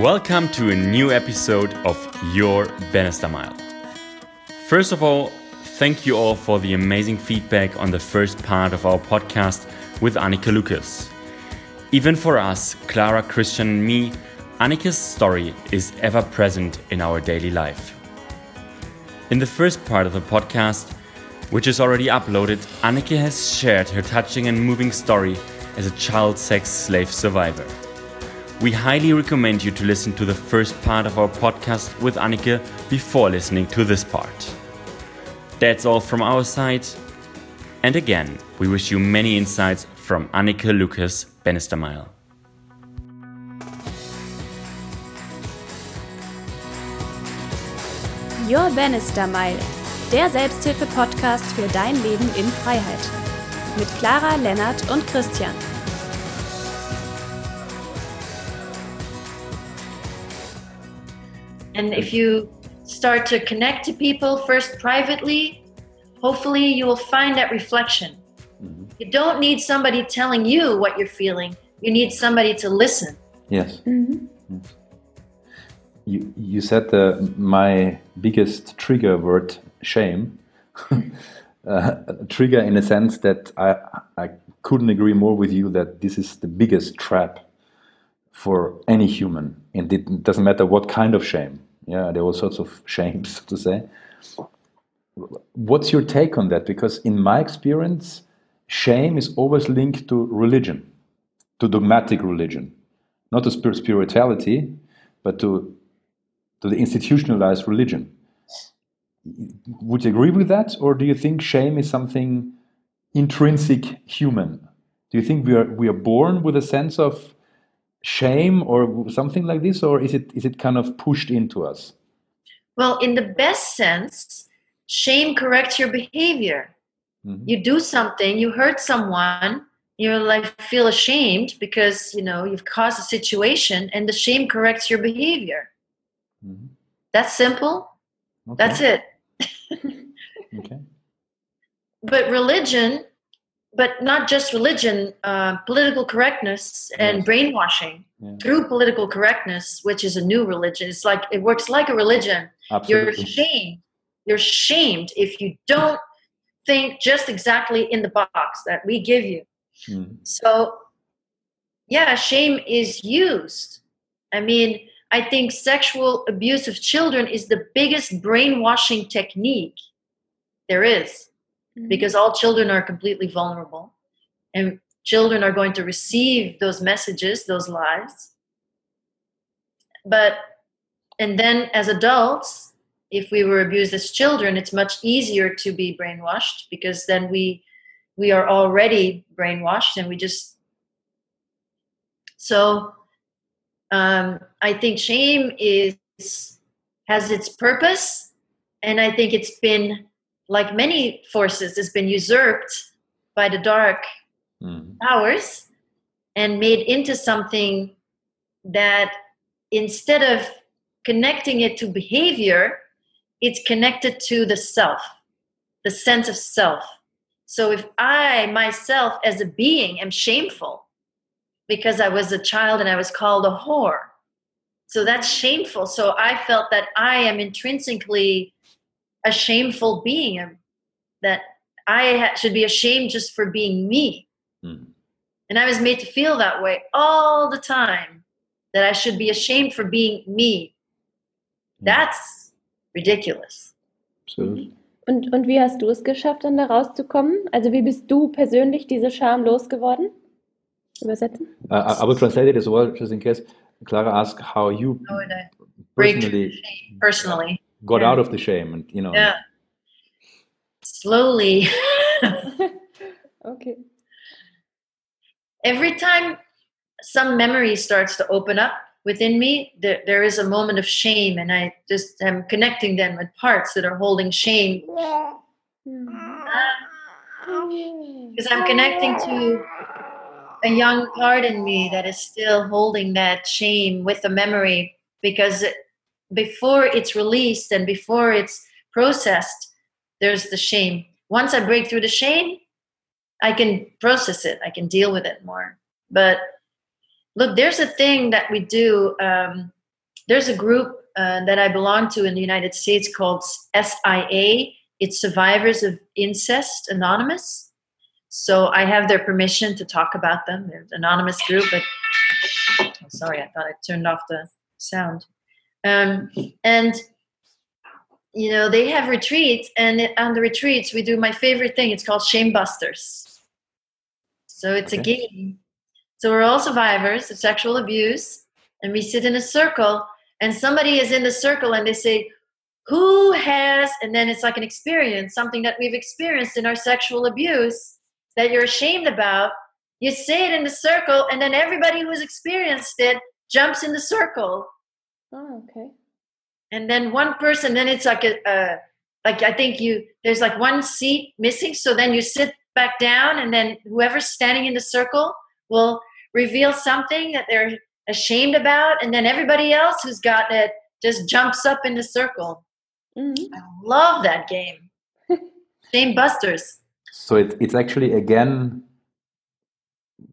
Welcome to a new episode of Your Bannister Mile. First of all, thank you all for the amazing feedback on the first part of our podcast with Anneke Lucas. Even for us, Clara, Christian, and me, Anneke's story is ever present in our daily life. In the first part of the podcast, which is already uploaded, Anneke has shared her touching and moving story as a child sex slave survivor. We highly recommend you to listen to the first part of our podcast with Anneke before listening to this part. That's all from our side. And again, we wish you many insights from Anneke Lucas Bannister Your Bannister der Selbsthilfe-Podcast für dein Leben in Freiheit. Mit Clara, Lennart und Christian. And if you start to connect to people first privately, hopefully you will find that reflection. Mm-hmm. You don't need somebody telling you what you're feeling, you need somebody to listen. Yes. yes. You, you said the, my biggest trigger word shame. uh, trigger in a sense that I, I couldn't agree more with you that this is the biggest trap for any human. And it doesn't matter what kind of shame. Yeah, there are all sorts of shames, so to say. What's your take on that? Because in my experience, shame is always linked to religion, to dogmatic religion, not to spirituality, but to, to the institutionalized religion. Would you agree with that, or do you think shame is something intrinsic human? Do you think we are we are born with a sense of shame or something like this, or is it is it kind of pushed into us? Well, in the best sense, shame corrects your behavior. Mm-hmm. You do something, you hurt someone, you're like feel ashamed because you know you've caused a situation, and the shame corrects your behavior. Mm-hmm. That's simple. Okay. That's it. okay. But religion but not just religion, uh, political correctness and yes. brainwashing yeah. through political correctness, which is a new religion. It's like it works like a religion. Absolutely. You're shamed. You're shamed if you don't think just exactly in the box that we give you. Mm. So, yeah, shame is used. I mean, I think sexual abuse of children is the biggest brainwashing technique there is mm-hmm. because all children are completely vulnerable and children are going to receive those messages those lies but and then as adults if we were abused as children it's much easier to be brainwashed because then we we are already brainwashed and we just so um, i think shame is has its purpose and i think it's been like many forces, has been usurped by the dark mm. powers and made into something that instead of connecting it to behavior, it's connected to the self, the sense of self. So if I myself as a being am shameful because I was a child and I was called a whore, so that's shameful. So I felt that I am intrinsically a shameful being that I ha- should be ashamed just for being me. Mm. And I was made to feel that way all the time that I should be ashamed for being me. Hmm. That's ridiculous. Absolut. Und, und wie hast du es geschafft, dann da rauszukommen? Also wie bist du persönlich diese Scham losgeworden? Übersetzen? Uh, I will translate it as well, just in case Clara asked how you oh, personally, personally got yeah. out of the shame and you know. Yeah. Slowly. Okay. Every time some memory starts to open up within me there, there is a moment of shame and i just am connecting them with parts that are holding shame. Because i'm connecting to a young part in me that is still holding that shame with the memory because before it's released and before it's processed, there's the shame. Once I break through the shame, I can process it, I can deal with it more. But look, there's a thing that we do um, there's a group uh, that I belong to in the United States called SIA. It's Survivors of Incest Anonymous. So I have their permission to talk about them. They're an anonymous group, but oh, sorry, I thought I turned off the sound. Um, and you know they have retreats, and on the retreats we do my favorite thing. It's called Shame Busters. So it's okay. a game. So we're all survivors of sexual abuse, and we sit in a circle, and somebody is in the circle, and they say, "Who has?" And then it's like an experience, something that we've experienced in our sexual abuse that you're ashamed about, you say it in the circle, and then everybody who's experienced it jumps in the circle. Oh, okay. And then one person, then it's like a, a like I think you there's like one seat missing, so then you sit back down, and then whoever's standing in the circle will reveal something that they're ashamed about, and then everybody else who's got it just jumps up in the circle. Mm-hmm. I love that game. Shame Busters so it, it's actually again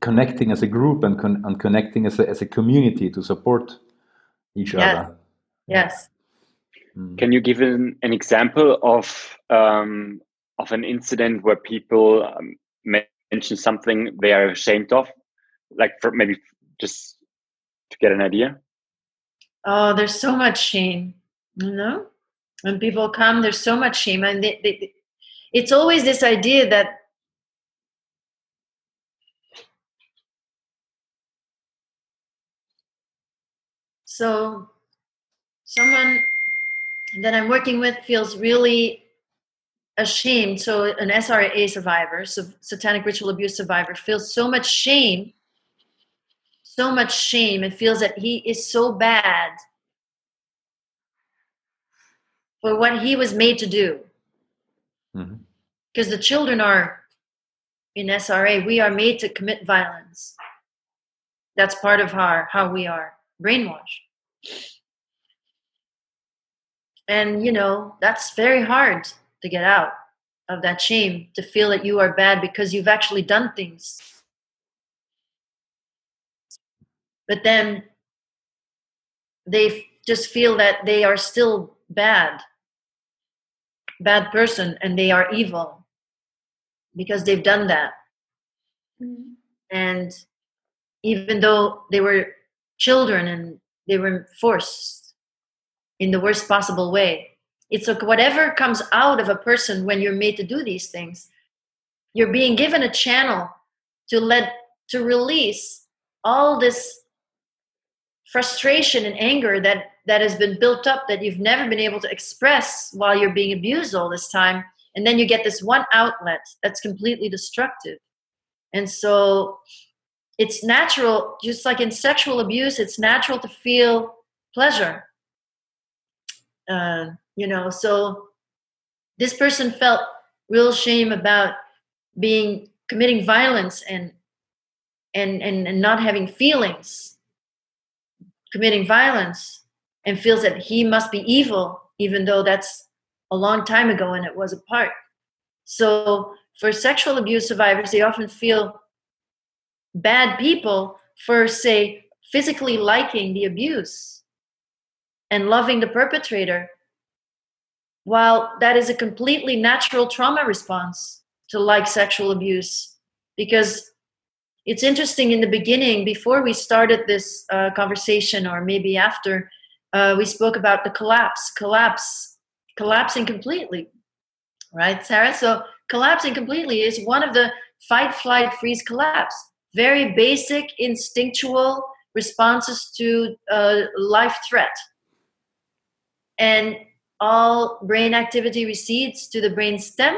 connecting as a group and, con- and connecting as a, as a community to support each yes. other. Yes. Mm. can you give an, an example of um, of an incident where people um, mention something they are ashamed of? Like for maybe just to get an idea? Oh there's so much shame you know? When people come there's so much shame and they, they, it's always this idea that so someone that i'm working with feels really ashamed so an sra survivor so satanic ritual abuse survivor feels so much shame so much shame and feels that he is so bad for what he was made to do. Because mm-hmm. the children are in SRA, we are made to commit violence. That's part of our how we are brainwashed. And you know, that's very hard to get out of that shame, to feel that you are bad because you've actually done things. But then they just feel that they are still bad bad person and they are evil because they've done that. Mm-hmm. And even though they were children and they were forced in the worst possible way, it's like whatever comes out of a person when you're made to do these things, you're being given a channel to let to release all this frustration and anger that that has been built up that you've never been able to express while you're being abused all this time. And then you get this one outlet that's completely destructive. And so it's natural just like in sexual abuse it's natural to feel pleasure uh, you know so this person felt real shame about being committing violence and and and, and not having feelings committing violence and feels that he must be evil, even though that's a long time ago and it was a part. So, for sexual abuse survivors, they often feel bad people for, say, physically liking the abuse and loving the perpetrator, while that is a completely natural trauma response to like sexual abuse. Because it's interesting in the beginning, before we started this uh, conversation, or maybe after, uh, we spoke about the collapse, collapse, collapsing completely, right, Sarah? So collapsing completely is one of the fight, flight, freeze, collapse. Very basic, instinctual responses to uh, life threat. And all brain activity recedes to the brain stem.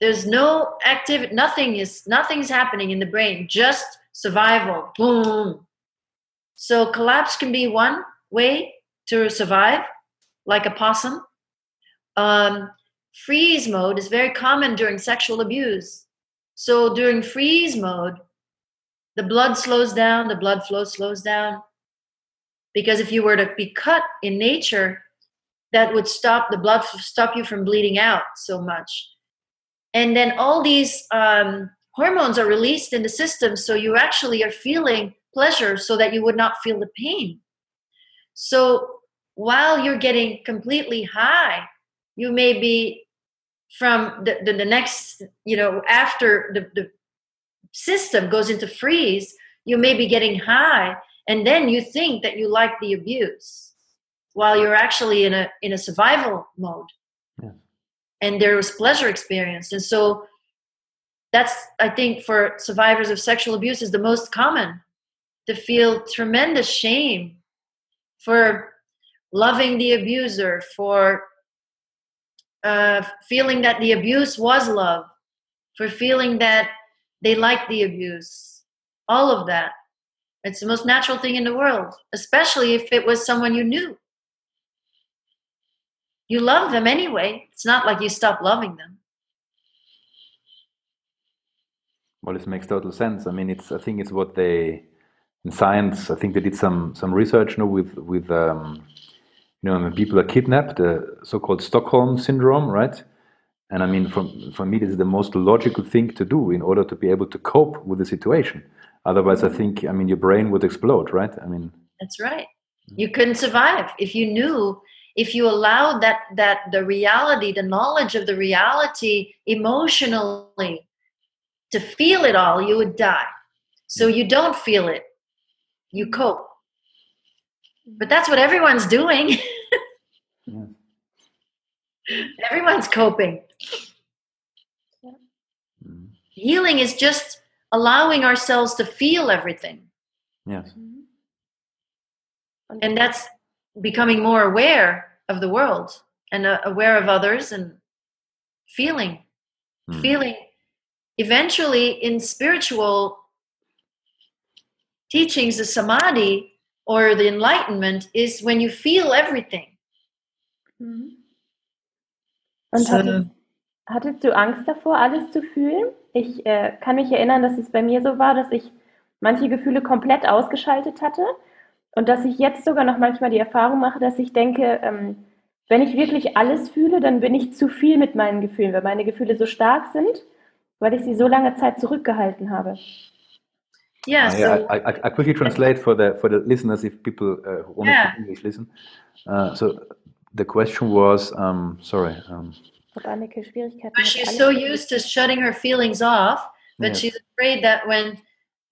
There's no active nothing is nothing's happening in the brain, just survival. Boom. So collapse can be one way to survive, like a possum. Um, freeze mode is very common during sexual abuse. So during freeze mode, the blood slows down, the blood flow slows down. Because if you were to be cut in nature, that would stop the blood, stop you from bleeding out so much. And then all these um, hormones are released in the system, so you actually are feeling pleasure so that you would not feel the pain. So while you're getting completely high, you may be from the, the, the next, you know, after the, the system goes into freeze, you may be getting high, and then you think that you like the abuse while you're actually in a in a survival mode. Yeah. And there was pleasure experienced. And so that's I think for survivors of sexual abuse is the most common to feel tremendous shame for loving the abuser, for uh, feeling that the abuse was love, for feeling that they liked the abuse, all of that. It's the most natural thing in the world, especially if it was someone you knew. You love them anyway. It's not like you stop loving them. Well, it makes total sense. I mean, it's I think it's what they in science. I think they did some some research you know, with with um, you know when people are kidnapped, the so-called Stockholm syndrome, right? And I mean, for for me, this is the most logical thing to do in order to be able to cope with the situation. Otherwise, I think I mean your brain would explode, right? I mean, that's right. You couldn't survive if you knew if you allowed that that the reality the knowledge of the reality emotionally to feel it all you would die so mm. you don't feel it you cope but that's what everyone's doing yeah. everyone's coping yeah. Mm-hmm. healing is just allowing ourselves to feel everything yes and that's becoming more aware of the world and uh, aware of others and feeling mm. feeling eventually in spiritual teachings the samadhi or the enlightenment is when you feel everything mhm. und so. hattest, hattest, du Angst davor alles zu fühlen ich äh, kann mich erinnern dass es bei mir so war dass ich manche Gefühle komplett ausgeschaltet hatte und dass ich jetzt sogar noch manchmal die Erfahrung mache, dass ich denke, ähm, wenn ich wirklich alles fühle, dann bin ich zu viel mit meinen Gefühlen, weil meine Gefühle so stark sind, weil ich sie so lange Zeit zurückgehalten habe. Yeah, uh, yeah. I, I, I, quickly translate for the for the listeners if people uh, who only yeah. English listen. Uh, so the question was, um, sorry. Um, she's so used to shutting her feelings off, but yes. she's afraid that when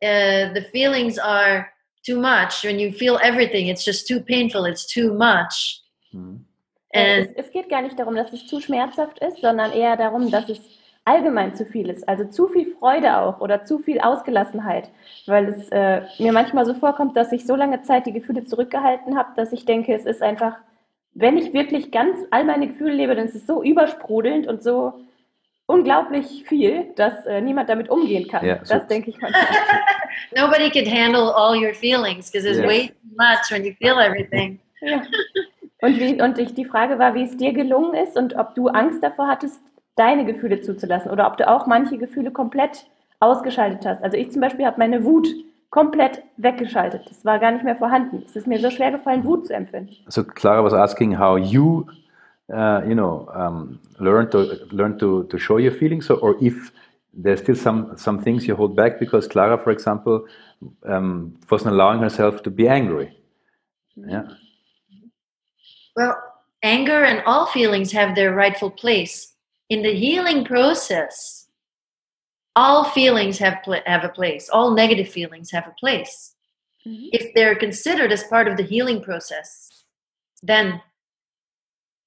uh, the feelings are too much when you feel everything it's just too painful it's too much mhm. es, es, geht gar nicht darum dass es zu schmerzhaft ist sondern eher darum dass es allgemein zu viel ist also zu viel Freude auch oder zu viel Ausgelassenheit weil es äh, mir manchmal so vorkommt dass ich so lange Zeit die Gefühle zurückgehalten habe dass ich denke es ist einfach wenn ich wirklich ganz all meine Gefühle lebe dann ist es so übersprudelnd und so unglaublich viel, dass äh, niemand damit umgehen kann. Yeah, so das denke ich manchmal. Nobody can handle all your feelings because it's yeah. way too much when you feel everything. Ja. Und, wie, und ich, die Frage war, wie es dir gelungen ist und ob du Angst davor hattest, deine Gefühle zuzulassen oder ob du auch manche Gefühle komplett ausgeschaltet hast. Also ich zum Beispiel habe meine Wut komplett weggeschaltet. Das war gar nicht mehr vorhanden. Es ist mir so schwer gefallen, Wut zu empfinden. So Clara was asking how you uh, you know, um, learn to learn to, to show your feelings, or, or, if there's still some some things you hold back because Clara, for example, um, wasn't allowing herself to be angry. Yeah. Well, anger and all feelings have their rightful place in the healing process. All feelings have have a place. All negative feelings have a place. Mm-hmm. If they're considered as part of the healing process, then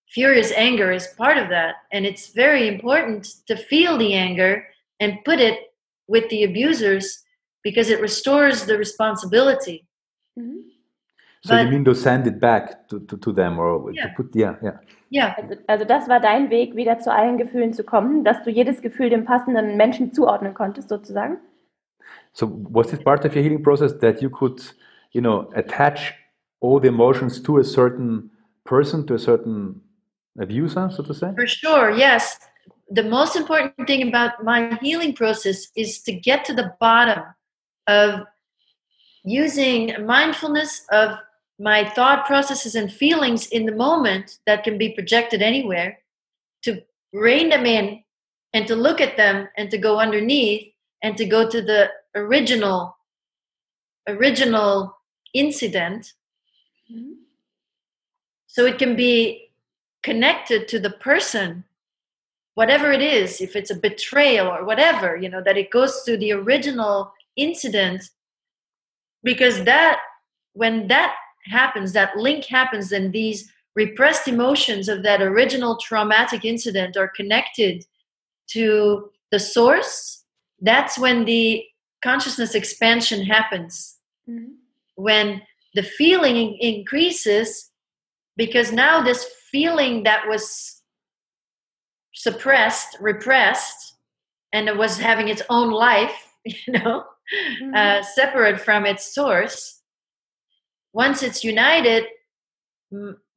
furious anger is part of that. And it's very important to feel the anger and put it with the abusers because it restores the responsibility. Mm-hmm. So but, you mean to send it back to, to, to them or yeah. to put, yeah, yeah. Ja. Also, also das war dein Weg, wieder zu allen Gefühlen zu kommen, dass du jedes Gefühl dem passenden Menschen zuordnen konntest, sozusagen. So was it part of your healing process that you could, you know, attach all the emotions to a certain person, to a certain abuser, so to say? For sure, yes. The most important thing about my healing process is to get to the bottom of using mindfulness of my thought processes and feelings in the moment that can be projected anywhere to rein them in and to look at them and to go underneath and to go to the original original incident mm-hmm. So it can be connected to the person, whatever it is, if it's a betrayal or whatever, you know, that it goes to the original incident. Because that, when that happens, that link happens, then these repressed emotions of that original traumatic incident are connected to the source. That's when the consciousness expansion happens. Mm-hmm. When the feeling increases, because now this feeling that was suppressed repressed and it was having its own life you know mm-hmm. uh, separate from its source once it's united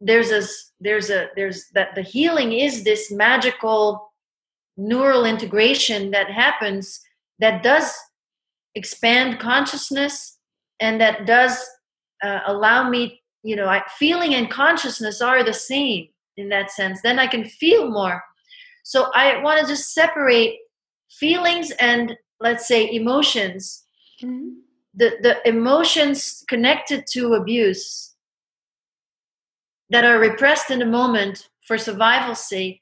there's a there's a there's that the healing is this magical neural integration that happens that does expand consciousness and that does uh, allow me you know I, feeling and consciousness are the same in that sense. Then i can feel more. So i want to just separate feelings and let's say emotions. Mm-hmm. The the emotions connected to abuse that are repressed in the moment for survival's sake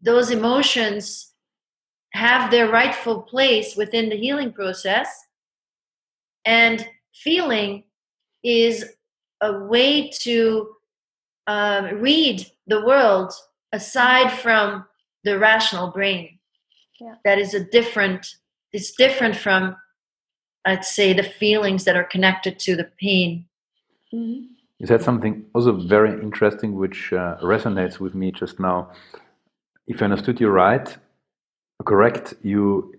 those emotions have their rightful place within the healing process and feeling is a way to um, read the world aside from the rational brain. Yeah. That is a different. It's different from, I'd say, the feelings that are connected to the pain. Mm-hmm. You said something also very interesting, which uh, resonates with me just now. If I understood you right, correct, you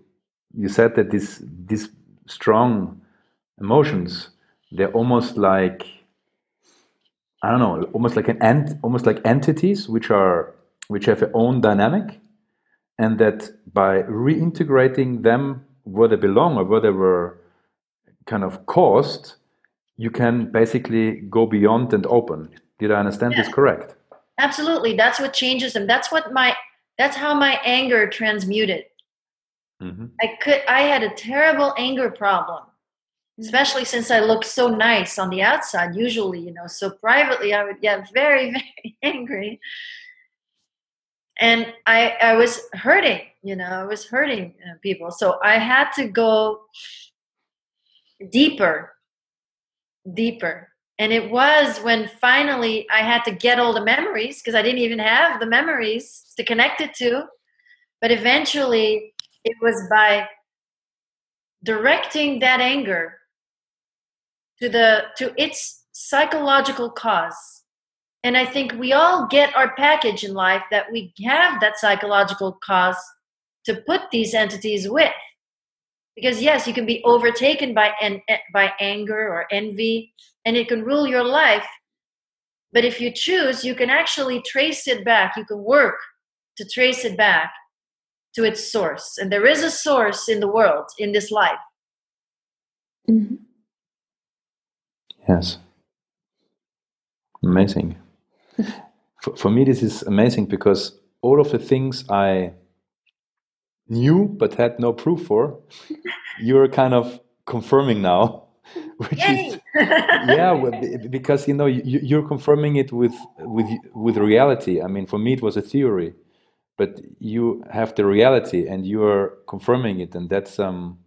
you said that this these strong emotions they're almost like I don't know, almost like an ent, almost like entities which are which have their own dynamic, and that by reintegrating them where they belong or where they were kind of caused, you can basically go beyond and open. Did I understand this correct? Absolutely. That's what changes them. That's what my that's how my anger transmuted. Mm-hmm. I could I had a terrible anger problem especially since I look so nice on the outside, usually, you know. So privately, I would get very, very angry. And I, I was hurting, you know, I was hurting uh, people. So I had to go deeper, deeper. And it was when finally I had to get all the memories because I didn't even have the memories to connect it to. But eventually, it was by directing that anger to the to its psychological cause and i think we all get our package in life that we have that psychological cause to put these entities with because yes you can be overtaken by en- by anger or envy and it can rule your life but if you choose you can actually trace it back you can work to trace it back to its source and there is a source in the world in this life mm-hmm. Yes. Amazing. for, for me, this is amazing because all of the things I knew but had no proof for, you're kind of confirming now. Which Yay! is, yeah, because you know you, are confirming it with with with reality. I mean, for me, it was a theory, but you have the reality and you are confirming it, and that's um.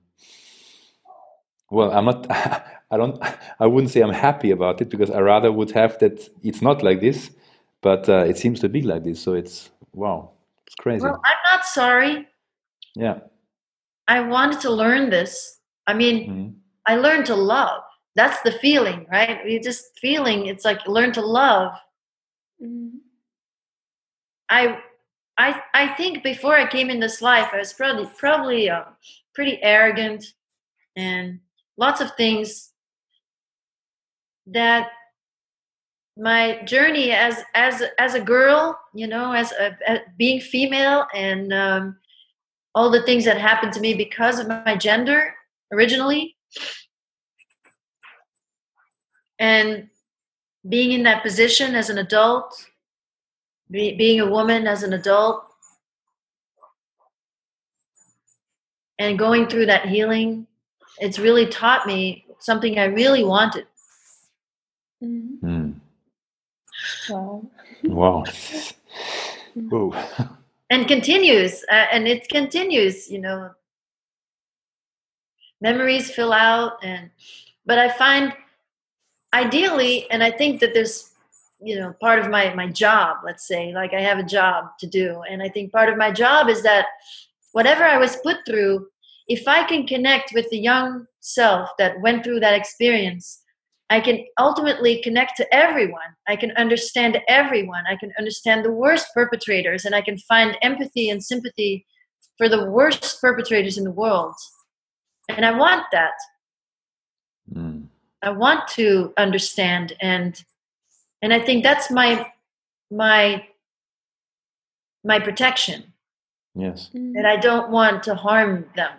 Well, I'm not. I don't. I wouldn't say I'm happy about it because I rather would have that it's not like this, but uh, it seems to be like this. So it's wow, it's crazy. Well, I'm not sorry. Yeah. I wanted to learn this. I mean, mm-hmm. I learned to love. That's the feeling, right? You just feeling. It's like learn to love. Mm-hmm. I, I, I think before I came in this life, I was probably probably uh, pretty arrogant and lots of things that my journey as as as a girl you know as, a, as being female and um, all the things that happened to me because of my gender originally and being in that position as an adult be, being a woman as an adult and going through that healing it's really taught me something i really wanted Mm. Wow. wow. Ooh. And continues, uh, and it continues, you know. Memories fill out, and but I find ideally, and I think that there's you know part of my my job let's say like i have a job to do and i think part of my job is that whatever i was put through if i can connect with the young self that went through that experience i can ultimately connect to everyone. I can understand everyone. I can understand the worst perpetrators and i can find empathy and sympathy for the worst perpetrators in the world. And i want that. Mm. i want to understand and and i think that's my my my protection. Yes. Mm. that i don't want to harm them.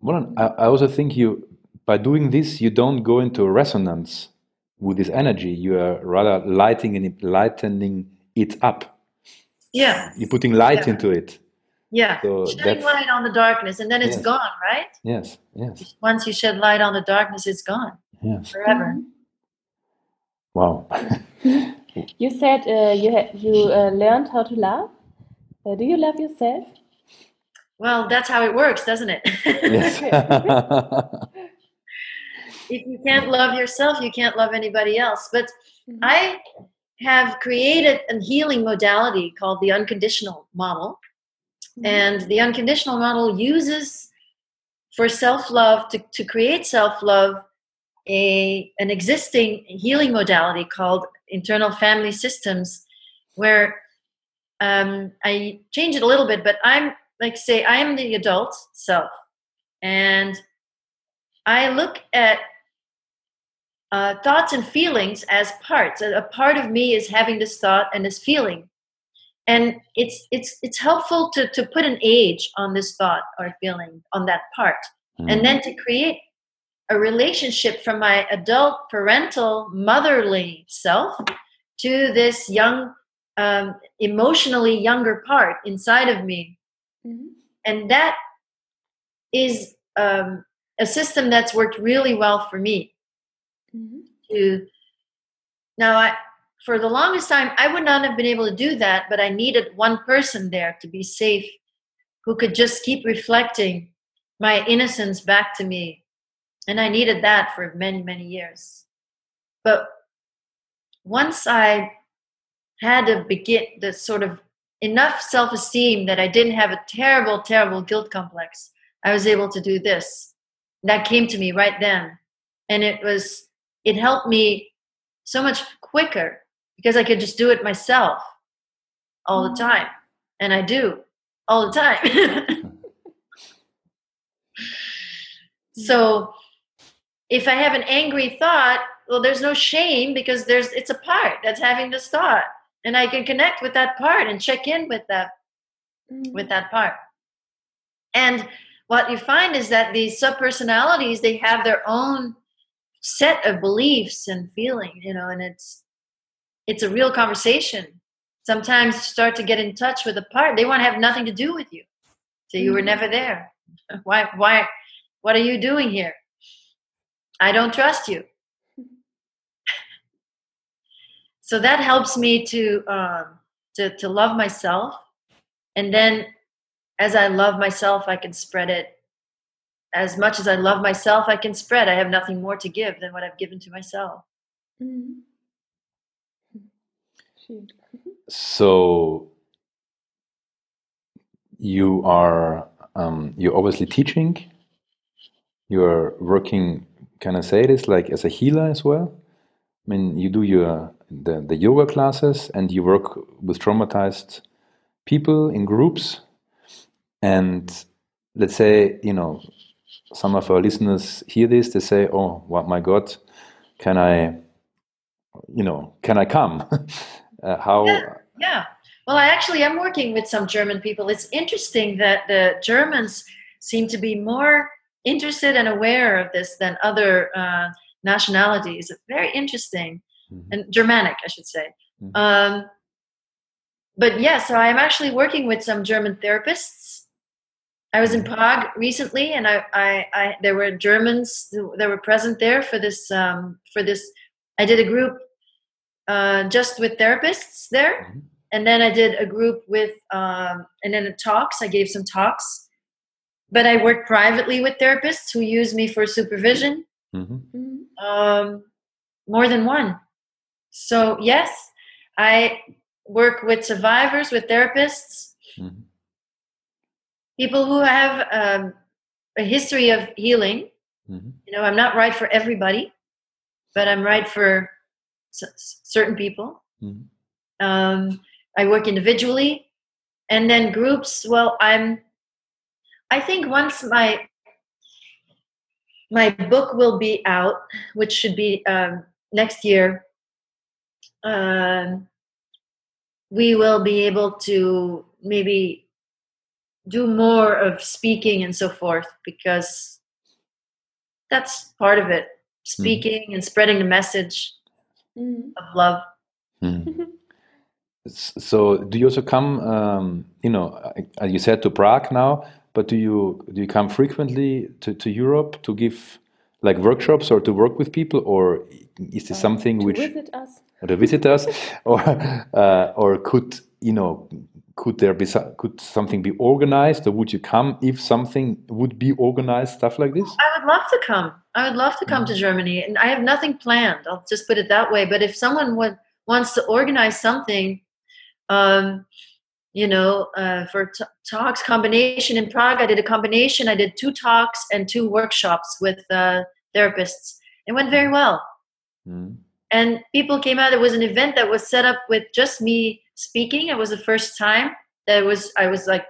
Well i also think you by doing this you don't go into resonance with this energy you are rather lighting and lightening it up yeah you're putting light yeah. into it yeah so shedding light on the darkness and then it's yes. gone right yes yes once you shed light on the darkness it's gone yes forever mm-hmm. Wow. you said uh, you you uh, learned how to love. Uh, do you love yourself? Well, that's how it works, doesn't it? yes. if you can't love yourself, you can't love anybody else. But mm-hmm. I have created a healing modality called the unconditional model. Mm-hmm. And the unconditional model uses for self love to, to create self love a an existing healing modality called internal family systems, where um, I change it a little bit, but I'm like say I am the adult self, and I look at uh, thoughts and feelings as parts. A, a part of me is having this thought and this feeling, and it's it's it's helpful to to put an age on this thought or feeling on that part, mm. and then to create a relationship from my adult parental motherly self to this young um, emotionally younger part inside of me mm-hmm. and that is um, a system that's worked really well for me mm-hmm. To now i for the longest time i would not have been able to do that but i needed one person there to be safe who could just keep reflecting my innocence back to me and I needed that for many, many years. But once I had to begin the sort of enough self esteem that I didn't have a terrible, terrible guilt complex, I was able to do this. That came to me right then. And it was, it helped me so much quicker because I could just do it myself all the mm. time. And I do all the time. so if I have an angry thought, well, there's no shame because there's it's a part that's having this thought, and I can connect with that part and check in with that mm-hmm. with that part. And what you find is that these subpersonalities they have their own set of beliefs and feeling, you know, and it's it's a real conversation. Sometimes start to get in touch with a part they want to have nothing to do with you, so you mm-hmm. were never there. Why? Why? What are you doing here? I don't trust you. so that helps me to, um, to, to love myself. And then as I love myself, I can spread it. As much as I love myself, I can spread. I have nothing more to give than what I've given to myself. Mm-hmm. So you are um, you're obviously teaching. You're working can I say this like as a healer as well? I mean, you do your the, the yoga classes and you work with traumatized people in groups. And let's say, you know, some of our listeners hear this, they say, Oh, what my God, can I, you know, can I come? uh, how? Yeah, yeah. Well, I actually am working with some German people. It's interesting that the Germans seem to be more interested and aware of this than other uh, nationalities. Very interesting, mm-hmm. and Germanic, I should say. Mm-hmm. Um, but yeah, so I'm actually working with some German therapists. I was in. Prague recently, and I, I, I there were Germans that were present there for this um, for this. I did a group uh, just with therapists there. Mm-hmm. And then I did a group with, um, and then the talks, I gave some talks. But I worked privately with therapists who use me for supervision. Mm-hmm. mm-hmm. Um, more than one. So, yes, I work with survivors, with therapists, mm-hmm. People who have um, a history of healing. Mm-hmm. You know, I'm not right for everybody, but I'm right for certain people. Mm-hmm. Um, I work individually, and then groups. Well, I'm. I think once my my book will be out, which should be um, next year. Um, we will be able to maybe do more of speaking and so forth because that's part of it mm-hmm. speaking mm. and spreading the message mm. of love mm. so do you also come um, you know uh, you said to prague now but do you do you come frequently to, to europe to give like workshops or to work with people or is this uh, something to which visit us or to visit us or uh, or could you know could there be could something be organized or would you come if something would be organized stuff like this? I would love to come. I would love to come to mm. germany and i have nothing planned. I'll just put it that way. But if someone would wants to organize something um, you know uh, for t- talks combination in prague i did a combination. I did two talks and two workshops with uh, therapists. It went very well. Mm. and people came out. It was an event that was set up with just me speaking. It was the first time that was I was like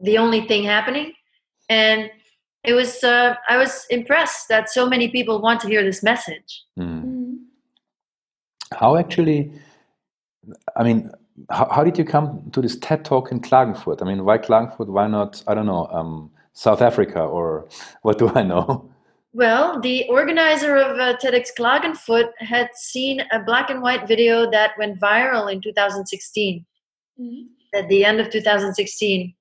the only thing happening, and it was uh, I was impressed that so many people want to hear this message. Mm. How actually? I mean, how, how did you come to this TED talk in Klagenfurt? I mean, why Klagenfurt? Why not? I don't know, um, South Africa or what do I know? Well, the organizer of uh, TEDx Klagenfurt had seen a black and white video that went viral in 2016. Mm-hmm. At the end of 2016,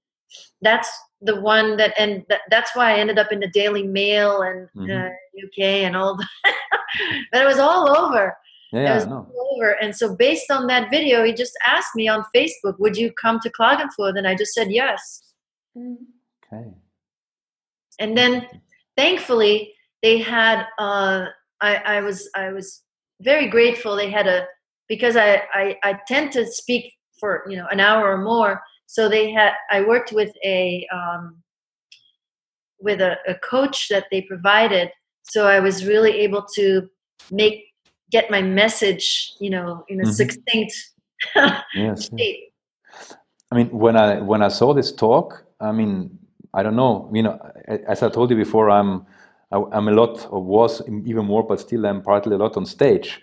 that's the one that, and that, that's why I ended up in the Daily Mail and mm-hmm. uh, UK and all that. but it was all over. Yeah, it was all over. And so, based on that video, he just asked me on Facebook, "Would you come to Klagenfurt?" And I just said yes. Mm. Okay. And then, thankfully, they had uh, I, I was I was very grateful they had a because I, I I tend to speak for you know an hour or more so they had I worked with a um, with a, a coach that they provided so I was really able to make get my message you know in a mm-hmm. succinct yes, state. I mean when I when I saw this talk I mean I don't know you know as I told you before I'm I, am a lot, or was even more, but still I'm partly a lot on stage.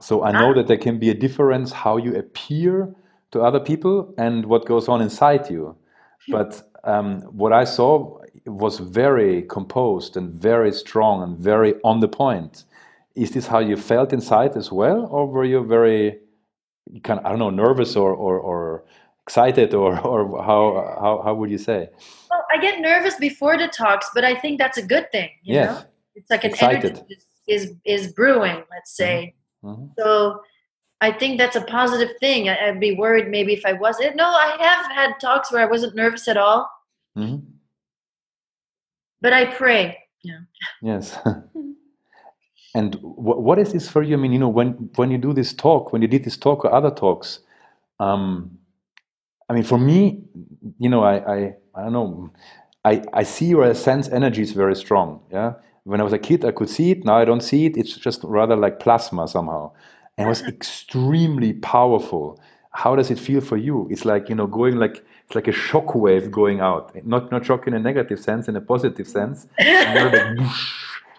So I know ah. that there can be a difference how you appear to other people and what goes on inside you. But um, what I saw was very composed and very strong and very on the point. Is this how you felt inside as well, or were you very, kind of, I don't know, nervous or, or, or excited, or, or how, how, how would you say? I get nervous before the talks, but I think that's a good thing. You yes. know, it's like an Excited. energy is, is brewing. Let's say. Mm-hmm. mm-hmm. So I think that's a positive thing. I, would be worried maybe if I wasn't. No, I have had talks where I wasn't nervous at all. Mm-hmm. But I pray. Yeah. Yes. and w- what is this for you? I mean, you know, when when you do this talk, when you did this talk or other talks, um, I mean, for me, you know, I, I, I don't know, I, I see or I sense energy is very strong. Yeah. When I was a kid, I could see it. Now I don't see it. It's just rather like plasma somehow. And it was extremely powerful. How does it feel for you? It's like, you know, going like, it's like a shock wave going out. Not, not shock in a negative sense, in a positive sense. like,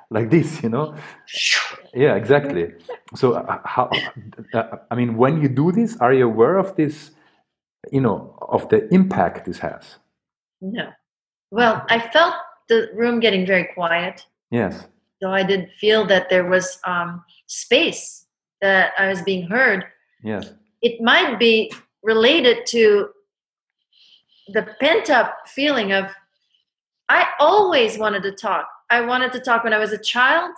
like this, you know? Yeah, exactly. So, uh, how, uh, I mean, when you do this, are you aware of this? you know, of the impact this has? No. Well, I felt the room getting very quiet. Yes. So I did feel that there was um, space that I was being heard. Yes. It might be related to the pent up feeling of I always wanted to talk. I wanted to talk when I was a child.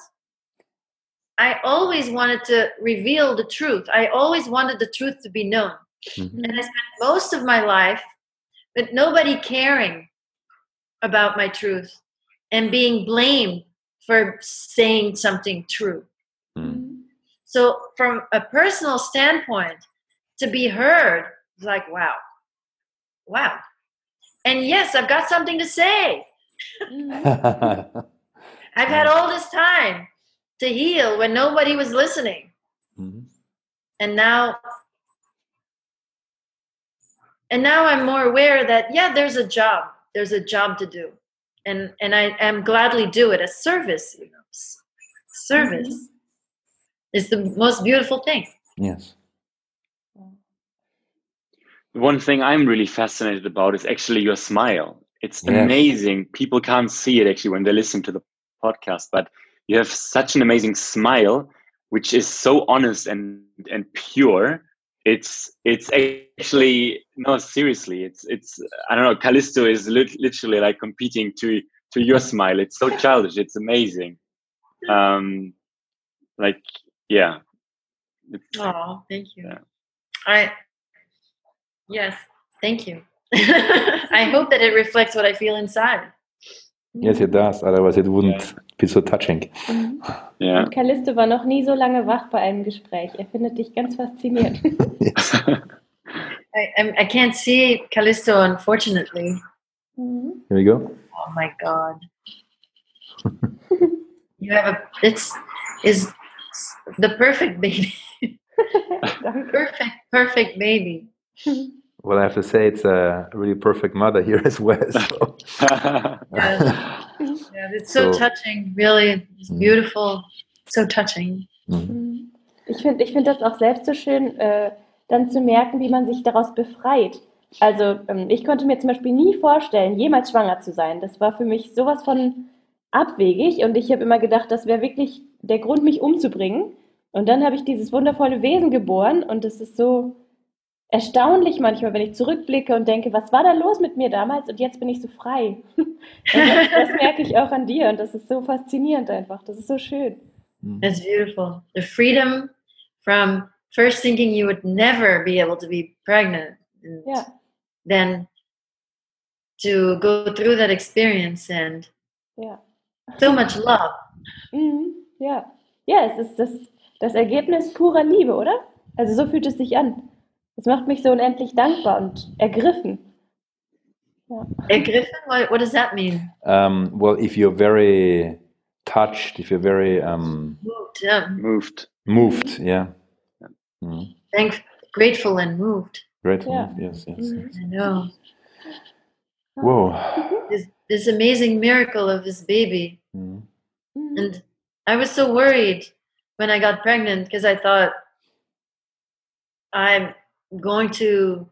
I always wanted to reveal the truth. I always wanted the truth to be known. Mm-hmm. And I spent most of my life with nobody caring about my truth and being blamed for saying something true. Mm. So, from a personal standpoint, to be heard is like, wow, wow. And yes, I've got something to say. I've had all this time to heal when nobody was listening. Mm-hmm. And now and now I'm more aware that yeah, there's a job. There's a job to do. And and I am gladly do it as service, you know. Service. Mm-hmm is the most beautiful thing. Yes. One thing I'm really fascinated about is actually your smile. It's yes. amazing. People can't see it actually when they listen to the podcast, but you have such an amazing smile, which is so honest and and pure. It's it's actually no seriously. It's it's I don't know. Callisto is li- literally like competing to to your smile. It's so childish. It's amazing. Um, like yeah oh thank you yeah. i yes thank you i hope that it reflects what i feel inside yes it does otherwise it wouldn't yeah. Be so touching mhm. ja Callisto war noch nie so lange wach bei einem Gespräch er findet dich ganz faszinierend I, I can't see Callisto unfortunately mhm. here we go oh my god you have a it's is the perfect baby. perfect, perfect baby. Well, I have to say it's a really perfect mother here as well. So. yeah. Yeah. it's so, so touching, really. It's mm. beautiful, so touching. Mm. Ich finde ich find das auch selbst so schön, äh, dann zu merken, wie man sich daraus befreit. Also ähm, ich konnte mir zum Beispiel nie vorstellen, jemals schwanger zu sein. Das war für mich sowas von abwegig und ich habe immer gedacht, das wäre wirklich der Grund, mich umzubringen. Und dann habe ich dieses wundervolle Wesen geboren und es ist so erstaunlich manchmal, wenn ich zurückblicke und denke, was war da los mit mir damals und jetzt bin ich so frei. Das, das, merke ich auch an dir und das ist so faszinierend einfach. Das ist so schön. It's beautiful. The freedom from first thinking you would never be able to be pregnant. And yeah. Then to go through that experience and yeah. so much love. Mhm. Ja. Ja, es ist das, das Ergebnis purer Liebe, oder? Also so fühlt es sich an. Es macht mich so unendlich dankbar und ergriffen. Ja. Ergriffen? What, what does that mean? Um, well, if you're very touched, if you're very um, moved, yeah. moved, moved, yeah. Mm. Thank, grateful and moved. Grateful, yeah. yes, yes, mm. yes. I know. Whoa. This, this amazing miracle of this baby. Mm. And I was so worried when I got pregnant because I thought I'm going to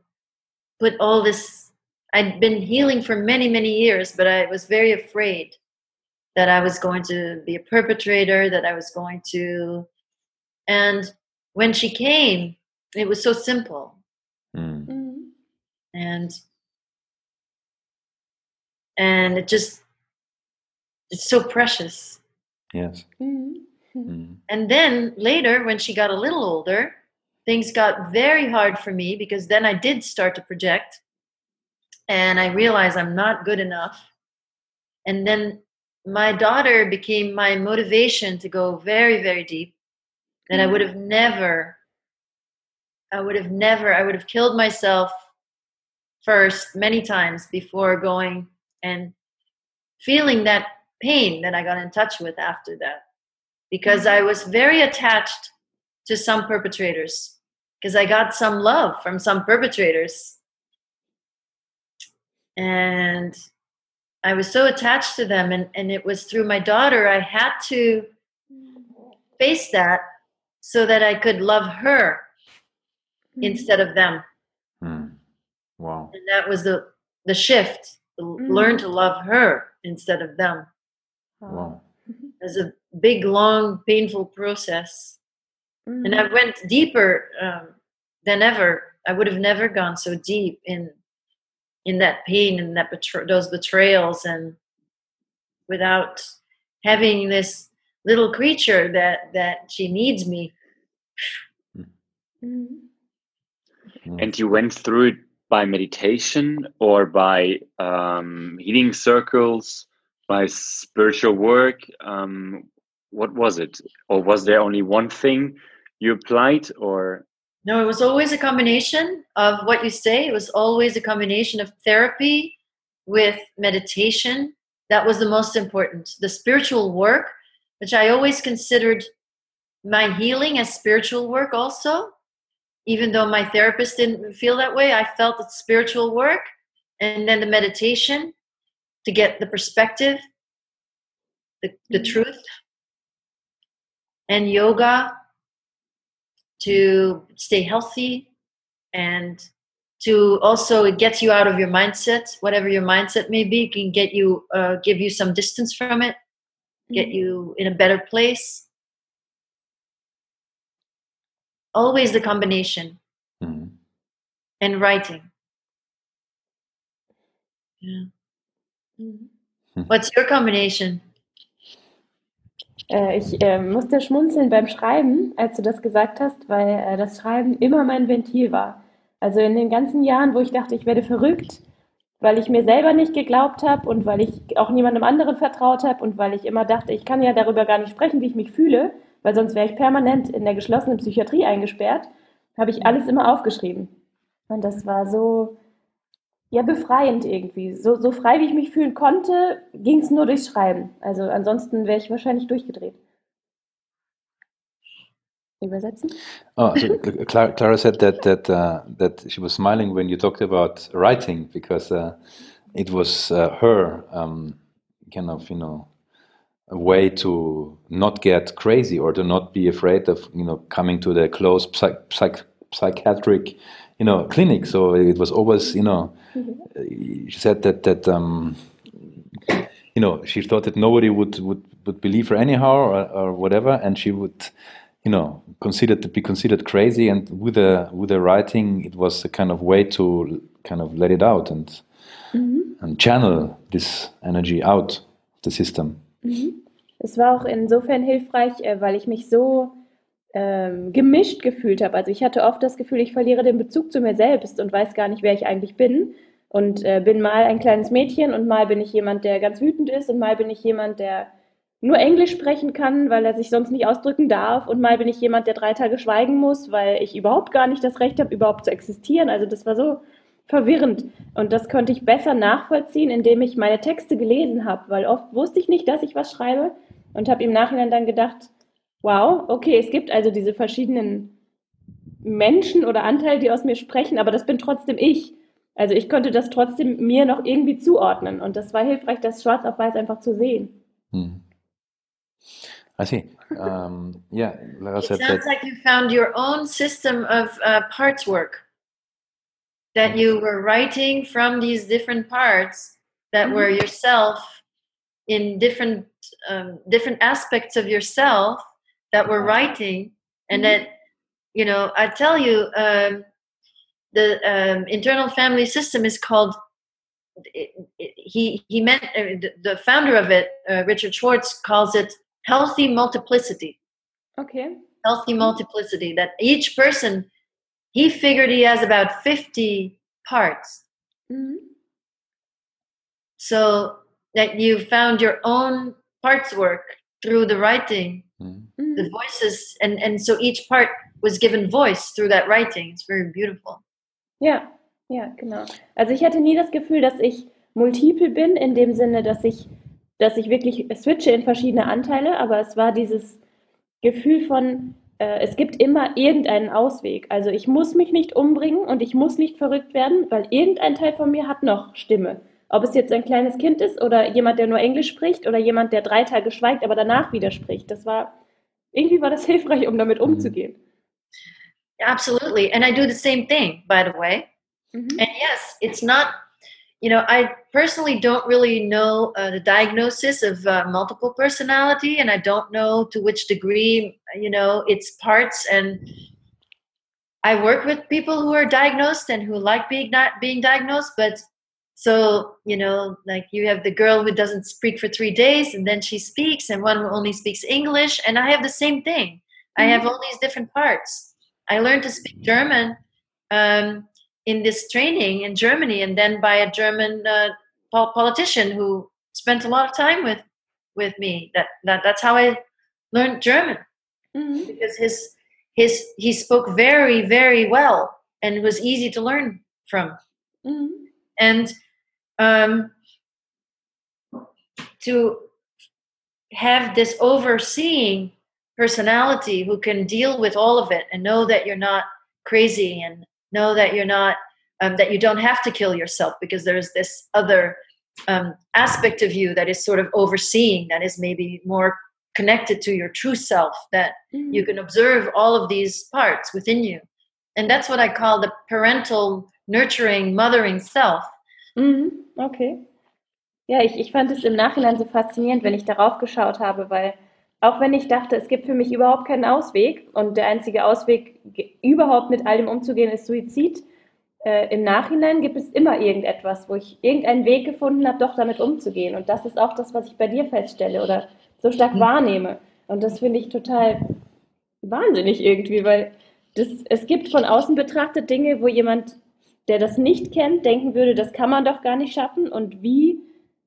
put all this. I'd been healing for many, many years, but I was very afraid that I was going to be a perpetrator, that I was going to. And when she came, it was so simple. Mm. And and it just it's so precious Yes. Mm-hmm. And then later, when she got a little older, things got very hard for me because then I did start to project and I realized I'm not good enough. And then my daughter became my motivation to go very, very deep. And I would have mm-hmm. never, I would have never, I would have killed myself first many times before going and feeling that pain that I got in touch with after that because I was very attached to some perpetrators because I got some love from some perpetrators. And I was so attached to them, and, and it was through my daughter I had to face that so that I could love her mm-hmm. instead of them. Mm. Wow. And that was the, the shift mm-hmm. learn to love her instead of them. Wow. It's a big, long, painful process. Mm-hmm. And I went deeper um, than ever. I would have never gone so deep in in that pain and that betray- those betrayals and without having this little creature that that she needs me. Mm-hmm. And you went through it by meditation or by um, healing circles, by spiritual work. Um, what was it, or was there only one thing you applied, or? No, it was always a combination of what you say. It was always a combination of therapy with meditation. That was the most important. The spiritual work, which I always considered my healing as spiritual work also even though my therapist didn't feel that way, I felt it's spiritual work. And then the meditation to get the perspective, the, the mm-hmm. truth, and yoga to stay healthy and to also it gets you out of your mindset whatever your mindset may be can get you uh, give you some distance from it get mm-hmm. you in a better place always the combination mm-hmm. and writing yeah. mm-hmm. what's your combination äh, ich äh, musste schmunzeln beim Schreiben, als du das gesagt hast, weil äh, das Schreiben immer mein Ventil war. Also in den ganzen Jahren, wo ich dachte, ich werde verrückt, weil ich mir selber nicht geglaubt habe und weil ich auch niemandem anderen vertraut habe und weil ich immer dachte, ich kann ja darüber gar nicht sprechen, wie ich mich fühle, weil sonst wäre ich permanent in der geschlossenen Psychiatrie eingesperrt, habe ich alles immer aufgeschrieben. Und das war so, ja, befreiend irgendwie. So, so frei, wie ich mich fühlen konnte, ging es nur durchs Schreiben. Also ansonsten wäre ich wahrscheinlich durchgedreht. Übersetzen? Oh, so Clara, Clara, said that that uh, that she was smiling when you talked about writing because uh, it was uh, her um, kind of you know a way to not get crazy or to not be afraid of you know coming to the close psych, psych, psychiatric you know clinic. So it was always you know mm-hmm. she said that that um, you know she thought that nobody would would, would believe her anyhow or, or whatever. And she would you know considered to be considered crazy. And with the with the writing it was a kind of way to kind of let it out and and channel this energy out of the system. Mhm. Es war auch insofern hilfreich, äh, weil ich mich so ähm, gemischt gefühlt habe. Also ich hatte oft das Gefühl, ich verliere den Bezug zu mir selbst und weiß gar nicht, wer ich eigentlich bin. Und äh, bin mal ein kleines Mädchen und mal bin ich jemand, der ganz wütend ist und mal bin ich jemand, der nur Englisch sprechen kann, weil er sich sonst nicht ausdrücken darf. Und mal bin ich jemand, der drei Tage schweigen muss, weil ich überhaupt gar nicht das Recht habe, überhaupt zu existieren. Also das war so verwirrend. Und das konnte ich besser nachvollziehen, indem ich meine Texte gelesen habe, weil oft wusste ich nicht, dass ich was schreibe und habe im Nachhinein dann gedacht, wow, okay, es gibt also diese verschiedenen Menschen oder Anteile, die aus mir sprechen, aber das bin trotzdem ich. Also ich konnte das trotzdem mir noch irgendwie zuordnen und das war hilfreich, das schwarz auf weiß einfach zu sehen. Hm. I see. Um, yeah, Lara it sounds that, like you found your own system of uh, parts work. that you were writing from these different parts that mm-hmm. were yourself in different um, different aspects of yourself that we're writing and mm-hmm. that you know i tell you um, the um, internal family system is called it, it, he he meant uh, the founder of it uh, richard schwartz calls it healthy multiplicity okay healthy multiplicity that each person he figured he has about 50 parts. Mm-hmm. So that you found your own parts work through the writing, mm-hmm. the voices, and, and so each part was given voice through that writing. It's very beautiful. Ja, ja, genau. Also ich hatte nie das Gefühl, dass ich multiple bin, in dem Sinne, dass ich, dass ich wirklich switche in verschiedene Anteile, aber es war dieses Gefühl von, äh, es gibt immer irgendeinen Ausweg. Also ich muss mich nicht umbringen und ich muss nicht verrückt werden, weil irgendein Teil von mir hat noch Stimme. Ob es jetzt ein kleines Kind ist oder jemand, der nur Englisch spricht oder jemand, der drei Tage schweigt, aber danach widerspricht. Das war, irgendwie war das hilfreich, um damit mhm. umzugehen. Absolutely. And I do the same thing, by the way. Mm -hmm. And yes, it's not you know, I personally don't really know uh, the diagnosis of uh, multiple personality, and I don't know to which degree, you know, its parts. And I work with people who are diagnosed and who like being not being diagnosed, but so you know like you have the girl who doesn't speak for three days and then she speaks and one who only speaks english and i have the same thing mm-hmm. i have all these different parts i learned to speak german um, in this training in germany and then by a german uh, politician who spent a lot of time with with me that, that that's how i learned german mm-hmm. because his his he spoke very very well and it was easy to learn from mm-hmm. and um, to have this overseeing personality who can deal with all of it and know that you're not crazy and know that you're not um, that you don't have to kill yourself because there's this other um, aspect of you that is sort of overseeing that is maybe more connected to your true self that mm-hmm. you can observe all of these parts within you and that's what i call the parental nurturing mothering self Mhm. Okay. Ja, ich, ich fand es im Nachhinein so faszinierend, wenn ich darauf geschaut habe, weil auch wenn ich dachte, es gibt für mich überhaupt keinen Ausweg und der einzige Ausweg, überhaupt mit all dem umzugehen, ist Suizid, äh, im Nachhinein gibt es immer irgendetwas, wo ich irgendeinen Weg gefunden habe, doch damit umzugehen. Und das ist auch das, was ich bei dir feststelle oder so stark mhm. wahrnehme. Und das finde ich total wahnsinnig irgendwie, weil das, es gibt von außen betrachtet Dinge, wo jemand der das nicht kennt, denken würde, das kann man doch gar nicht schaffen. Und wie,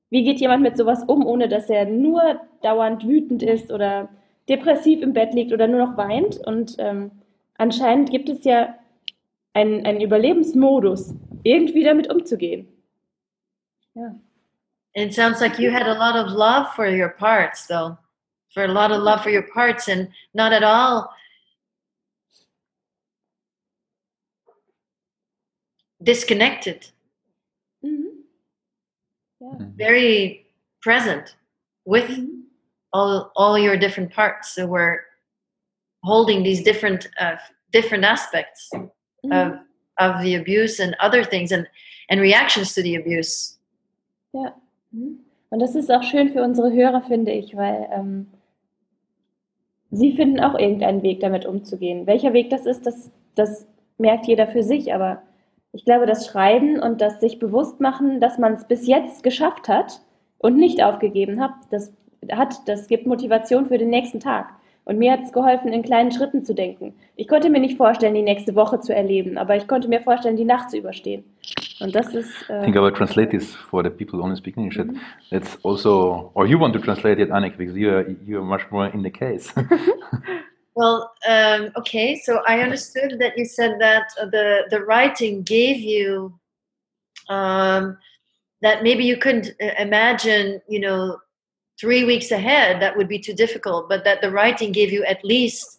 wie geht jemand mit sowas um, ohne dass er nur dauernd wütend ist oder depressiv im Bett liegt oder nur noch weint? Und ähm, anscheinend gibt es ja einen, einen Überlebensmodus, irgendwie damit umzugehen. Ja. It sounds like you had a lot of love for your parts, though, for a lot of love for your parts, and not at all disconnected mm-hmm. yeah. Mm-hmm. very present with mm-hmm. all all your different parts so we're holding these different uh, different aspects mm-hmm. of of the abuse and other things and and reactions to the abuse ja mhm. und das ist auch schön für unsere Hörer finde ich weil ähm, sie finden auch irgendeinen Weg damit umzugehen welcher Weg das ist das das merkt jeder für sich aber ich glaube, das Schreiben und das sich bewusst machen, dass man es bis jetzt geschafft hat und nicht aufgegeben hat, das, hat, das gibt Motivation für den nächsten Tag. Und mir hat es geholfen, in kleinen Schritten zu denken. Ich konnte mir nicht vorstellen, die nächste Woche zu erleben, aber ich konnte mir vorstellen, die Nacht zu überstehen. Und das ist. Äh, I think I will translate this for the people only speaking English. Mm -hmm. That's also, or you want to translate it, Annik, because you are, you are much more in the case. Well, um, okay. So I understood that you said that the the writing gave you um, that maybe you couldn't uh, imagine, you know, three weeks ahead. That would be too difficult. But that the writing gave you at least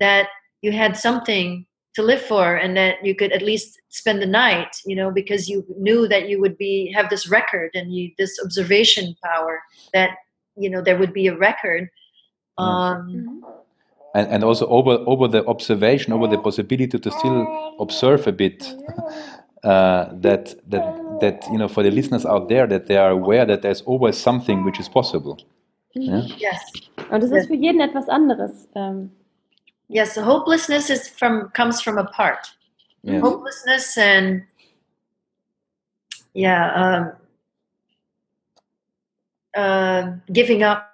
that you had something to live for, and that you could at least spend the night. You know, because you knew that you would be have this record and you this observation power that you know there would be a record. Um, mm-hmm and, and also over over the observation, over the possibility to still observe a bit. Uh, that that that you know for the listeners out there that they are aware that there's always something which is possible. Yeah? Yes. Und es ist für jeden etwas anderes. Um. Yes, the hopelessness is from comes from a part. Yes. Hopelessness and yeah, um, uh, giving up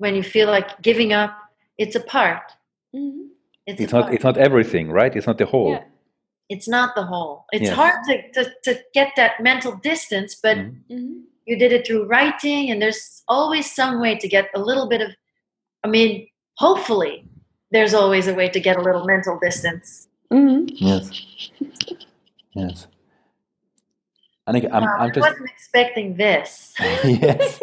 when you feel like giving up, it's a part. Mm-hmm. It's, it's not. Part. It's not everything, right? It's not the whole. Yeah. It's not the whole. It's yeah. hard to, to, to get that mental distance, but mm-hmm. mm-hmm. you did it through writing, and there's always some way to get a little bit of. I mean, hopefully, there's always a way to get a little mental distance. Mm-hmm. Yes. yes. I think I'm, I'm just. I wasn't expecting this. yes.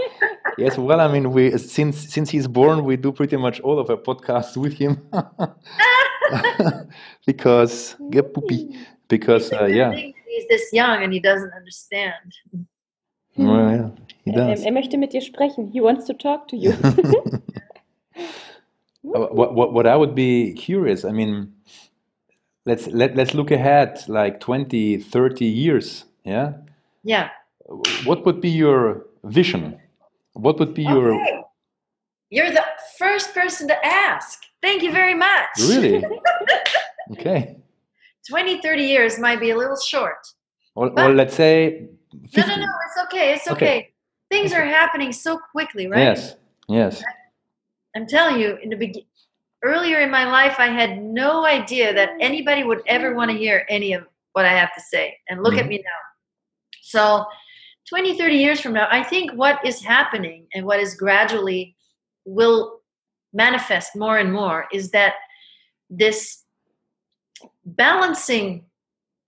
Yes. Well, I mean, we since since he's born, we do pretty much all of our podcasts with him because get poopy. Because uh, yeah, he's this young and he doesn't understand. Well, yeah, he does. Er, er möchte mit dir sprechen. He wants to talk to you. Uh, what, what what I would be curious. I mean, let's let let's look ahead like 20, 30 years. Yeah. Yeah. What would be your vision? What would be okay. your. You're the first person to ask. Thank you very much. Really? okay. 20, 30 years might be a little short. or, or let's say 50. no no no it's okay it's okay, okay. things okay. are happening so quickly right yes yes i'm telling you in the beginning earlier in my life i had no idea that anybody would ever want to hear any of what i have to say and look mm-hmm. at me now so 20 30 years from now i think what is happening and what is gradually will manifest more and more is that this balancing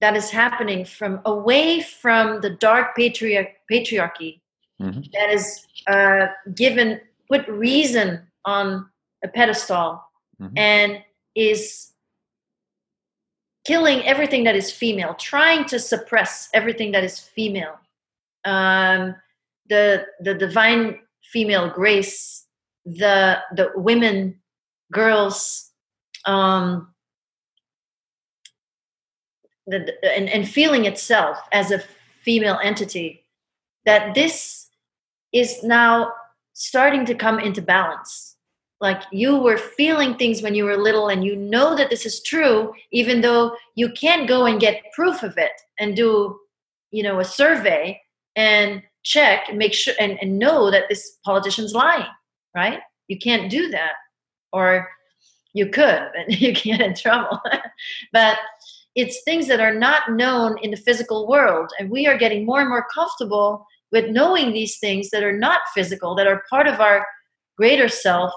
that is happening from away from the dark patriarch, patriarchy mm-hmm. that is uh, given put reason on a pedestal mm-hmm. and is killing everything that is female trying to suppress everything that is female um, the the divine female grace the the women girls um, the, and, and feeling itself as a female entity, that this is now starting to come into balance. Like you were feeling things when you were little, and you know that this is true, even though you can't go and get proof of it and do, you know, a survey and check and make sure and, and know that this politician's lying, right? You can't do that. Or you could, but you get in trouble. but it's things that are not known in the physical world and we are getting more and more comfortable with knowing these things that are not physical that are part of our greater self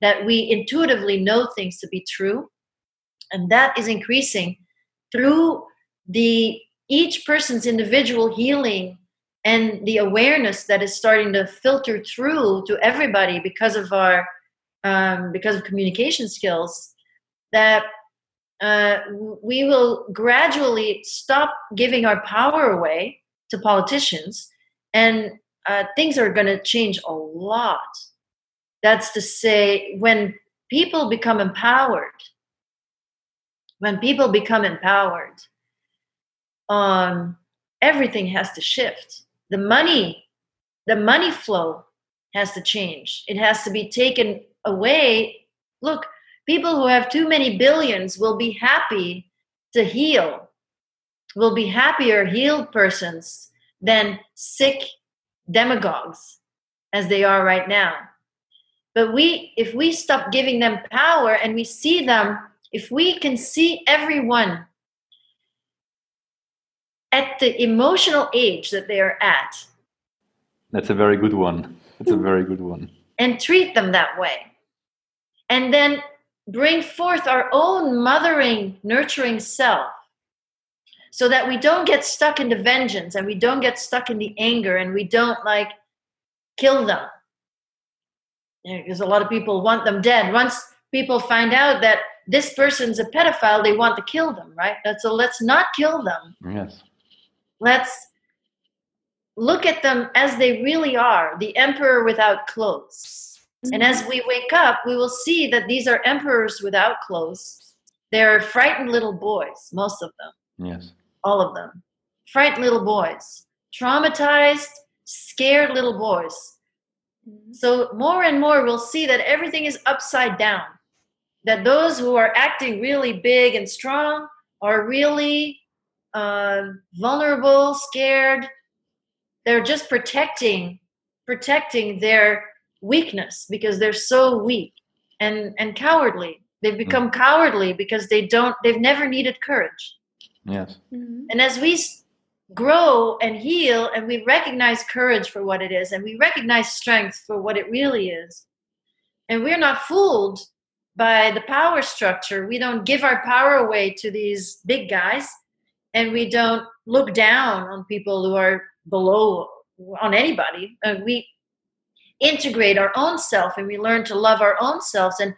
that we intuitively know things to be true and that is increasing through the each person's individual healing and the awareness that is starting to filter through to everybody because of our um, because of communication skills that uh, we will gradually stop giving our power away to politicians. And uh, things are going to change a lot. That's to say when people become empowered when people become empowered um, everything has to shift the money the money flow has to change it has to be taken away look people who have too many billions will be happy to heal, will be happier healed persons than sick demagogues as they are right now. But we, if we stop giving them power and we see them, if we can see everyone at the emotional age that they are at. That's a very good one. That's a very good one. And treat them that way. And then bring forth our own mothering, nurturing self so that we don't get stuck in the vengeance and we don't get stuck in the anger and we don't like kill them. Because a lot of people want them dead. Once people find out that this person's a pedophile, they want to kill them, right? So let's not kill them. Yes. Let's look at them as they really are the emperor without clothes and as we wake up, we will see that these are emperors without clothes. They're frightened little boys, most of them. Yes. All of them. Frightened little boys. Traumatized, scared little boys. Mm-hmm. So, more and more, we'll see that everything is upside down. That those who are acting really big and strong are really uh, vulnerable, scared. They're just protecting, protecting their weakness because they're so weak and and cowardly they've mm. become mm. cowardly because they don't they've never needed courage yes mm-hmm. and as we grow and heal and we recognize courage for what it is and we recognize strength for what it really is and we're not fooled by the power structure we don't give our power away to these big guys and we don't look down on people who are below on anybody uh, we integrate our own self and we learn to love our own selves and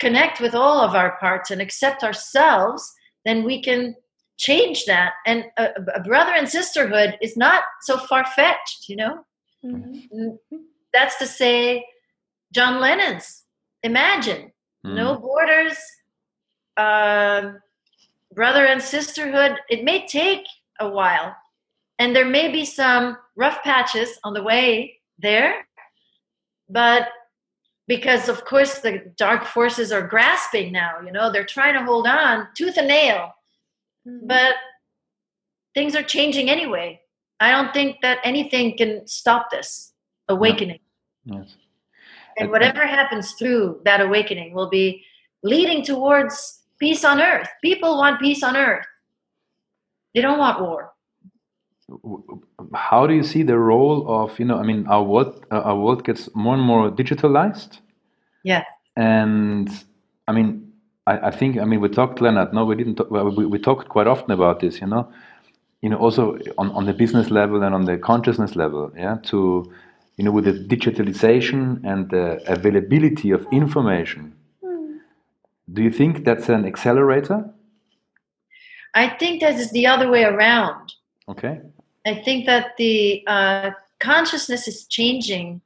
connect with all of our parts and accept ourselves, then we can change that. And a, a brother and sisterhood is not so far fetched, you know? Mm-hmm. That's to say, John Lennon's Imagine, mm. no borders, uh, brother and sisterhood. It may take a while, and there may be some rough patches on the way there. But because, of course, the dark forces are grasping now, you know, they're trying to hold on tooth and nail. Mm-hmm. But things are changing anyway. I don't think that anything can stop this awakening. Yes. And whatever happens through that awakening will be leading towards peace on earth. People want peace on earth. They don't want war. How do you see the role of you know? I mean, our world uh, our world gets more and more digitalized. Yeah. And I mean, I, I think I mean we talked, Leonard. No, we didn't. Talk, we, we talked quite often about this. You know, you know, also on on the business level and on the consciousness level. Yeah, to you know, with the digitalization and the availability of information. Do you think that's an accelerator? I think that is the other way around. Okay. I think that the uh, consciousness is changing,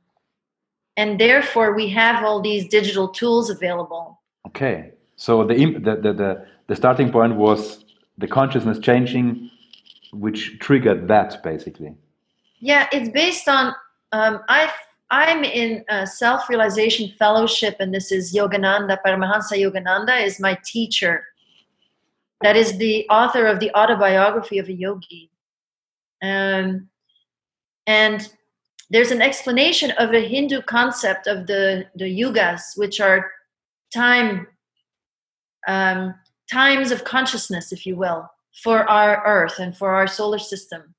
and therefore we have all these digital tools available. Okay. So the the the, the, the starting point was the consciousness changing, which triggered that basically. Yeah, it's based on um, I I'm in a self-realization fellowship, and this is Yogananda Paramahansa Yogananda is my teacher that is the author of the autobiography of a yogi. Um, and there's an explanation of a Hindu concept of the, the yugas, which are time um, times of consciousness, if you will, for our Earth and for our solar system.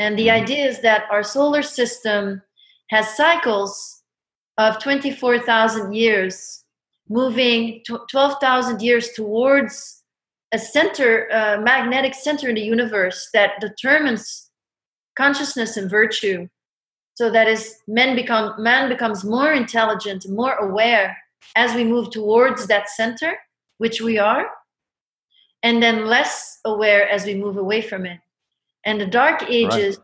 And the mm-hmm. idea is that our solar system has cycles of 24,000 years, moving 12,000 years towards a center, a magnetic center in the universe that determines consciousness and virtue. So that is, men become man becomes more intelligent, more aware as we move towards that center, which we are, and then less aware as we move away from it. And the dark ages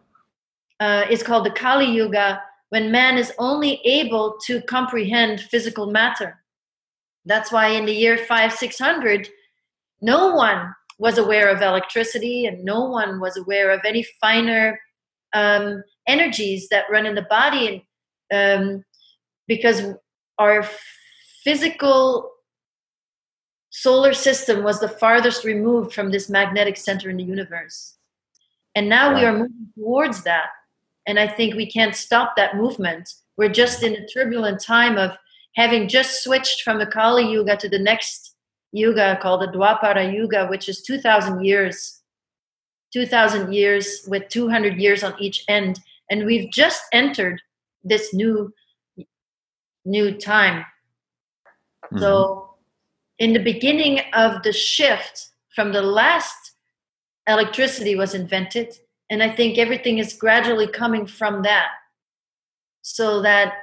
right. uh, is called the Kali Yuga, when man is only able to comprehend physical matter. That's why in the year five six hundred no one was aware of electricity and no one was aware of any finer um, energies that run in the body. And um, because our physical solar system was the farthest removed from this magnetic center in the universe. And now we are moving towards that and i think we can't stop that movement we're just in a turbulent time of having just switched from the kali yuga to the next yuga called the Dwapara Yuga, which is 2,000 years, 2,000 years with 200 years on each end. And we've just entered this new new time. Mm-hmm. So in the beginning of the shift from the last electricity was invented, and I think everything is gradually coming from that. So that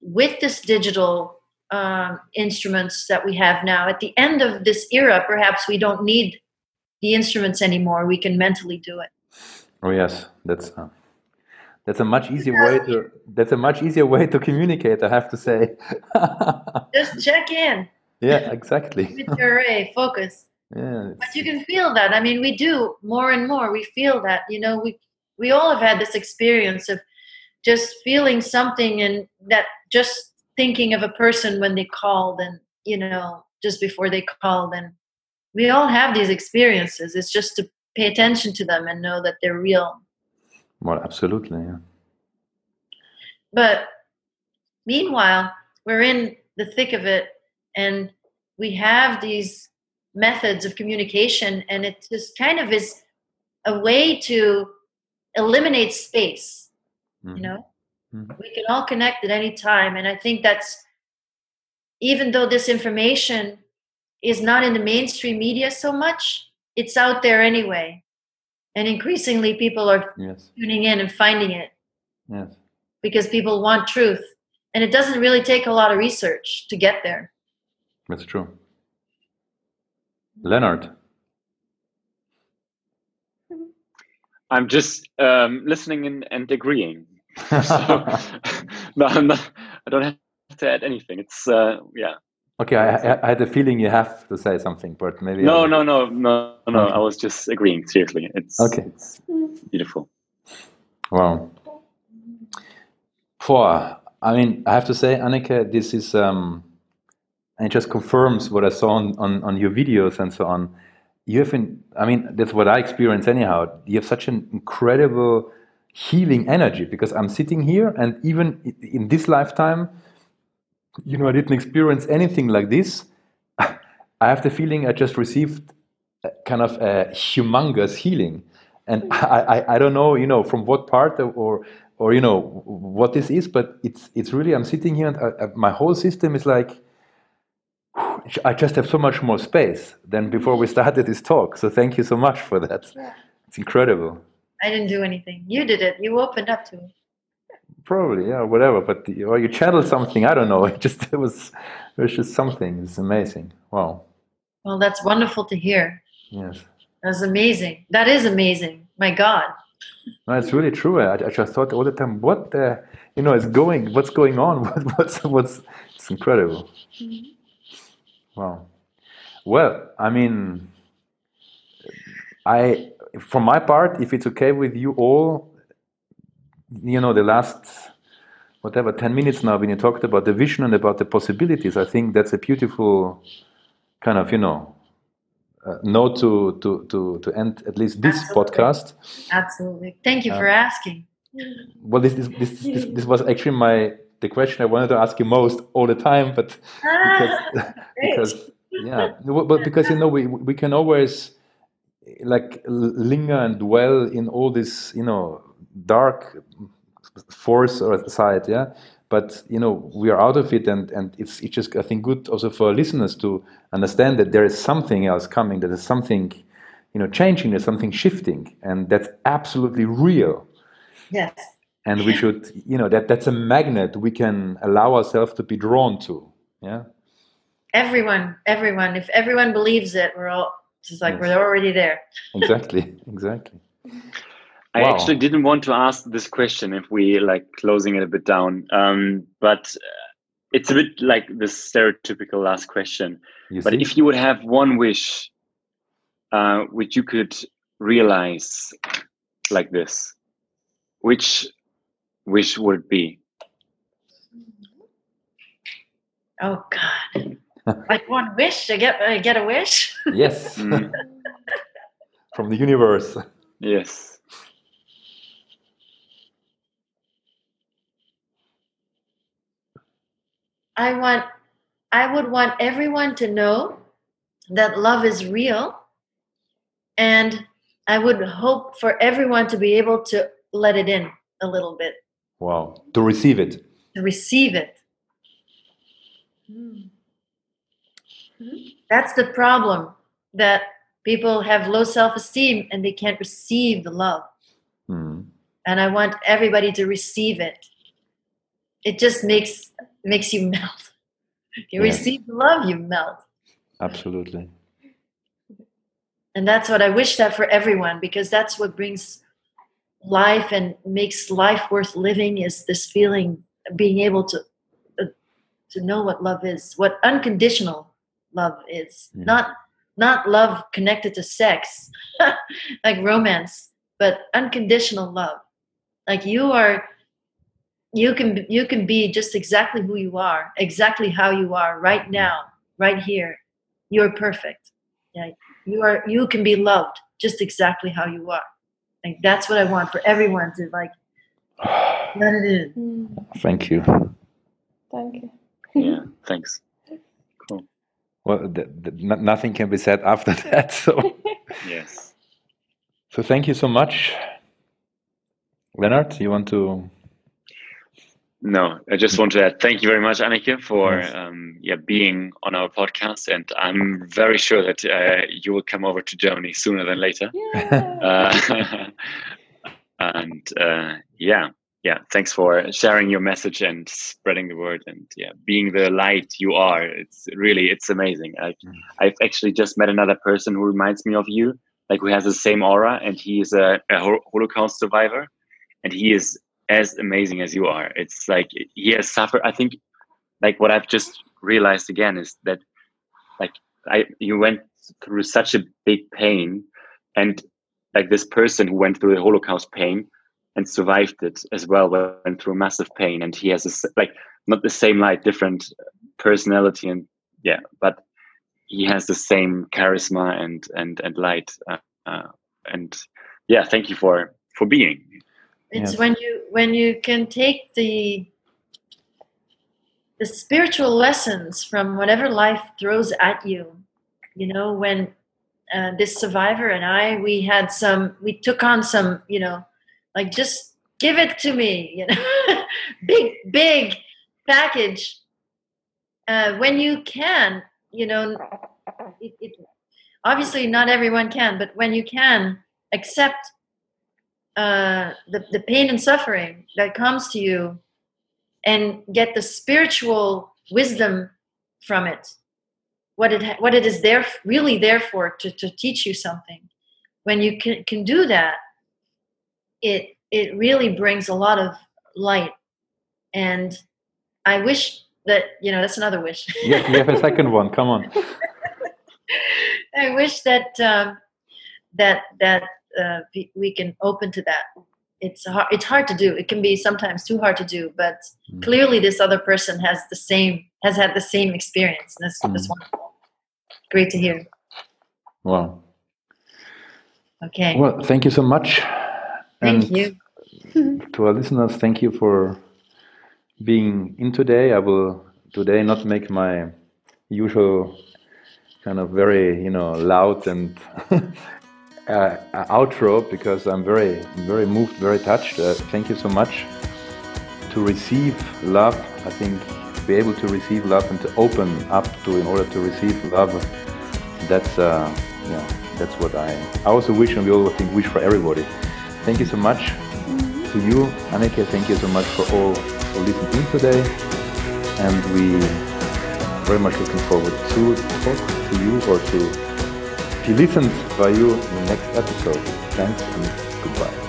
with this digital um, instruments that we have now. At the end of this era, perhaps we don't need the instruments anymore. We can mentally do it. Oh yes, that's uh, that's a much easier way to that's a much easier way to communicate. I have to say. Just check in. Yeah, exactly. Array, focus. Yeah, but you can feel that. I mean, we do more and more. We feel that. You know, we we all have had this experience of just feeling something and that just thinking of a person when they called and you know just before they called and we all have these experiences it's just to pay attention to them and know that they're real well absolutely yeah but meanwhile we're in the thick of it and we have these methods of communication and it just kind of is a way to eliminate space mm-hmm. you know Mm-hmm. We can all connect at any time. And I think that's, even though this information is not in the mainstream media so much, it's out there anyway. And increasingly, people are yes. tuning in and finding it. Yes. Because people want truth. And it doesn't really take a lot of research to get there. That's true. Leonard. I'm just um, listening and, and agreeing so, no, I'm not, I don't have to add anything. It's uh, yeah. Okay, I, I, had a feeling you have to say something, but maybe. No, no, no, no, no. Okay. I was just agreeing. Seriously, it's okay. It's beautiful. Wow. For I mean, I have to say, Anneke, this is um, and it just confirms what I saw on, on, on your videos and so on. you have, in, I mean, that's what I experience anyhow. You have such an incredible healing energy because I'm sitting here, and even in this lifetime, you know, I didn't experience anything like this. I have the feeling I just received kind of a humongous healing, and I, I, I don't know, you know, from what part or or you know what this is, but it's it's really I'm sitting here and I, I, my whole system is like I just have so much more space than before we started this talk. So thank you so much for that. Yeah. It's incredible. I didn't do anything. You did it. You opened up to me. Probably, yeah, whatever. But or you channeled something. I don't know. It just it was it was just something. It's amazing. Wow. Well, that's wonderful to hear. Yes. That's amazing. That is amazing. My God. No, it's really true. I, I just thought all the time, what the, you know, is going, what's going on? What, what's, what's, it's incredible. Mm-hmm. Wow. Well, I mean, I, for my part, if it's okay with you all, you know, the last, whatever, 10 minutes now, when you talked about the vision and about the possibilities, I think that's a beautiful kind of, you know, uh, note to, to, to, to end at least this Absolutely. podcast. Absolutely. Thank you for uh, asking. Well, this, this, this, this, this was actually my the question I wanted to ask you most all the time, but ah, because, because yeah, but because you know we we can always like linger and dwell in all this you know dark force or side, yeah. But you know we are out of it, and and it's it's just I think good also for listeners to understand that there is something else coming. There is something you know changing. There's something shifting, and that's absolutely real. Yes and we should you know that that's a magnet we can allow ourselves to be drawn to yeah everyone everyone if everyone believes it we're all just like yes. we're already there exactly exactly I wow. actually didn't want to ask this question if we like closing it a bit down, um, but uh, it's a bit like the stereotypical last question. You but see? if you would have one wish, uh, which you could realize like this, which wish would be? Oh God! like one wish to get uh, get a wish. yes. Mm. From the universe. Yes. I want I would want everyone to know that love is real and I would hope for everyone to be able to let it in a little bit. Wow. To receive it. To receive it. That's the problem that people have low self esteem and they can't receive the love. Mm. And I want everybody to receive it. It just makes makes you melt. You yes. receive the love, you melt. Absolutely. And that's what I wish that for everyone because that's what brings life and makes life worth living is this feeling being able to uh, to know what love is what unconditional love is. Not not love connected to sex like romance but unconditional love. Like you are you can you can be just exactly who you are exactly how you are right now right here. You're perfect. Yeah you are you can be loved just exactly how you are like that's what I want for everyone to like let it in. Hmm. Thank you. Thank you. yeah, thanks. Cool. Well, the, the, nothing can be said after that. So yes. So thank you so much, Leonard. You want to no, I just want to add thank you very much, Anneke, for yes. um, yeah being on our podcast, and I'm very sure that uh, you will come over to Germany sooner than later. Yeah. Uh, and uh, yeah, yeah, thanks for sharing your message and spreading the word, and yeah, being the light you are. It's really it's amazing. I, mm. I've actually just met another person who reminds me of you, like who has the same aura, and he is a, a Holocaust survivor, and he is as amazing as you are. It's like he has suffered. I think, like what I've just realized again is that, like I you went through such a big pain, and like this person who went through the Holocaust pain and survived it as well went through massive pain, and he has a, like not the same light, different personality, and yeah, but he has the same charisma and and and light. Uh, uh, and yeah, thank you for for being. It's yes. when you when you can take the the spiritual lessons from whatever life throws at you. You know, when uh, this survivor and I, we had some, we took on some, you know, like just give it to me, you know, big, big package. Uh, when you can, you know, it, it, obviously not everyone can, but when you can accept uh, the, the pain and suffering that comes to you and get the spiritual wisdom from it. What it what it is there really there for to, to teach you something. When you can, can do that it it really brings a lot of light. And i wish that you know that's another wish. Yeah you have a second one. Come on. I wish that um, that that uh, we can open to that. It's hard it's hard to do. It can be sometimes too hard to do but mm. clearly this other person has the same has had the same experience that's, mm. that's wonderful. Great to hear. Wow. Okay. Well thank you so much. Thank and you. to our listeners thank you for being in today. I will today not make my usual kind of very you know loud and uh, outro because I'm very, very moved, very touched. Uh, thank you so much. To receive love, I think, be able to receive love and to open up to in order to receive love. That's, uh, yeah, that's what I, I also wish, and we all think wish for everybody. Thank you so much to you, Anneke. Thank you so much for all for listening in today, and we very much looking forward to talk to you or to you listened by you in the next episode. Thanks and goodbye.